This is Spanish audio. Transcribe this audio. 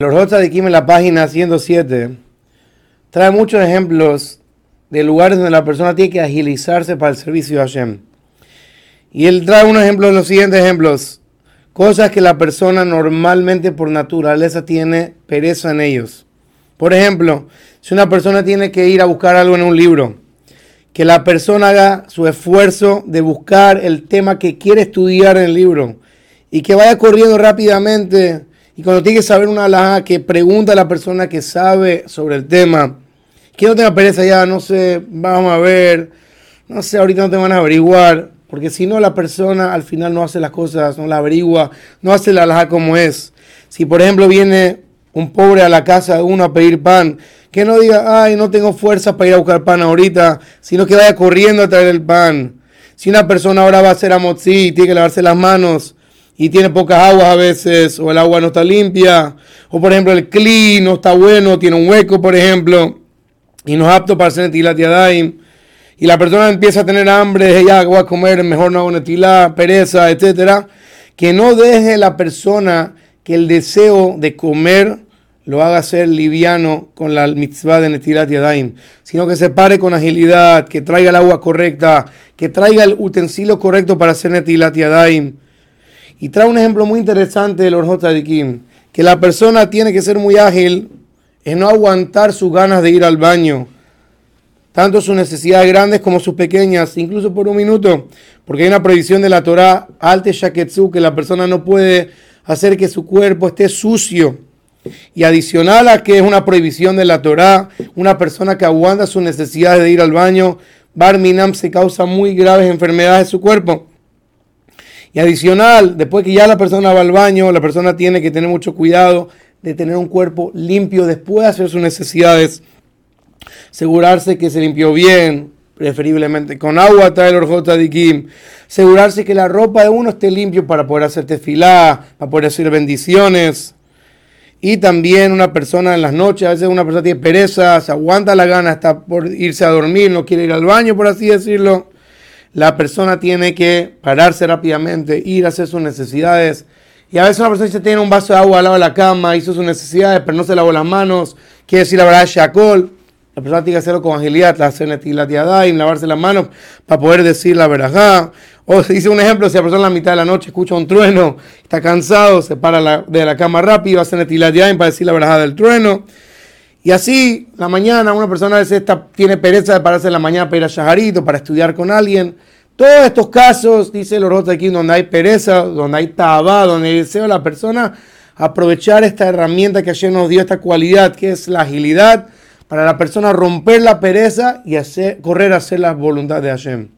Los de Kim en la página 107 trae muchos ejemplos de lugares donde la persona tiene que agilizarse para el servicio de Hashem. Y él trae unos ejemplos, los siguientes ejemplos. Cosas que la persona normalmente por naturaleza tiene pereza en ellos. Por ejemplo, si una persona tiene que ir a buscar algo en un libro, que la persona haga su esfuerzo de buscar el tema que quiere estudiar en el libro y que vaya corriendo rápidamente y cuando tiene que saber una alhaja, que pregunta a la persona que sabe sobre el tema. Que no tenga pereza ya, no sé, vamos a ver, no sé, ahorita no te van a averiguar. Porque si no, la persona al final no hace las cosas, no la averigua, no hace la alhaja como es. Si por ejemplo viene un pobre a la casa de uno a pedir pan, que no diga, ay, no tengo fuerza para ir a buscar pan ahorita, sino que vaya corriendo a traer el pan. Si una persona ahora va a hacer amotzi y tiene que lavarse las manos, y tiene pocas aguas a veces, o el agua no está limpia, o por ejemplo el cli no está bueno, tiene un hueco, por ejemplo, y no es apto para hacer netilat yadayim, y la persona empieza a tener hambre, ya voy a comer, mejor no hago netilat, pereza, etcétera, que no deje la persona que el deseo de comer lo haga ser liviano con la mitzvah de Netilat Yadayim, sino que se pare con agilidad, que traiga el agua correcta, que traiga el utensilio correcto para hacer Netilat Yadayim y trae un ejemplo muy interesante del Orjota de Kim, que la persona tiene que ser muy ágil en no aguantar sus ganas de ir al baño, tanto sus necesidades grandes como sus pequeñas, incluso por un minuto, porque hay una prohibición de la Torah, alte shaketsu, que la persona no puede hacer que su cuerpo esté sucio. Y adicional a que es una prohibición de la Torah, una persona que aguanta sus necesidades de ir al baño, Barminam se causa muy graves enfermedades en su cuerpo. Y adicional, después que ya la persona va al baño, la persona tiene que tener mucho cuidado de tener un cuerpo limpio después de hacer sus necesidades. Asegurarse que se limpió bien, preferiblemente con agua, trae el orjota de Kim. Asegurarse que la ropa de uno esté limpio para poder hacer tefilá, para poder hacer bendiciones. Y también una persona en las noches, a veces una persona tiene pereza, se aguanta la gana hasta por irse a dormir, no quiere ir al baño, por así decirlo la persona tiene que pararse rápidamente, ir a hacer sus necesidades. Y a veces una persona dice, tiene un vaso de agua al lado de la cama, hizo sus necesidades, pero no se lavó las manos, quiere decir la verdad, shakol. La persona tiene que hacerlo con agilidad, hacer y lavarse las manos para poder decir la verdad. O se dice un ejemplo, si la persona a la mitad de la noche escucha un trueno, está cansado, se para de la cama rápido, hace netilat para decir la verdad del trueno. Y así, la mañana, una persona a veces tiene pereza de pararse en la mañana para ir a Shaharito, para estudiar con alguien. Todos estos casos, dice el Orota aquí, donde hay pereza, donde hay tabá, donde hay deseo de la persona, aprovechar esta herramienta que ayer nos dio, esta cualidad que es la agilidad, para la persona romper la pereza y hacer, correr a hacer la voluntad de Hashem.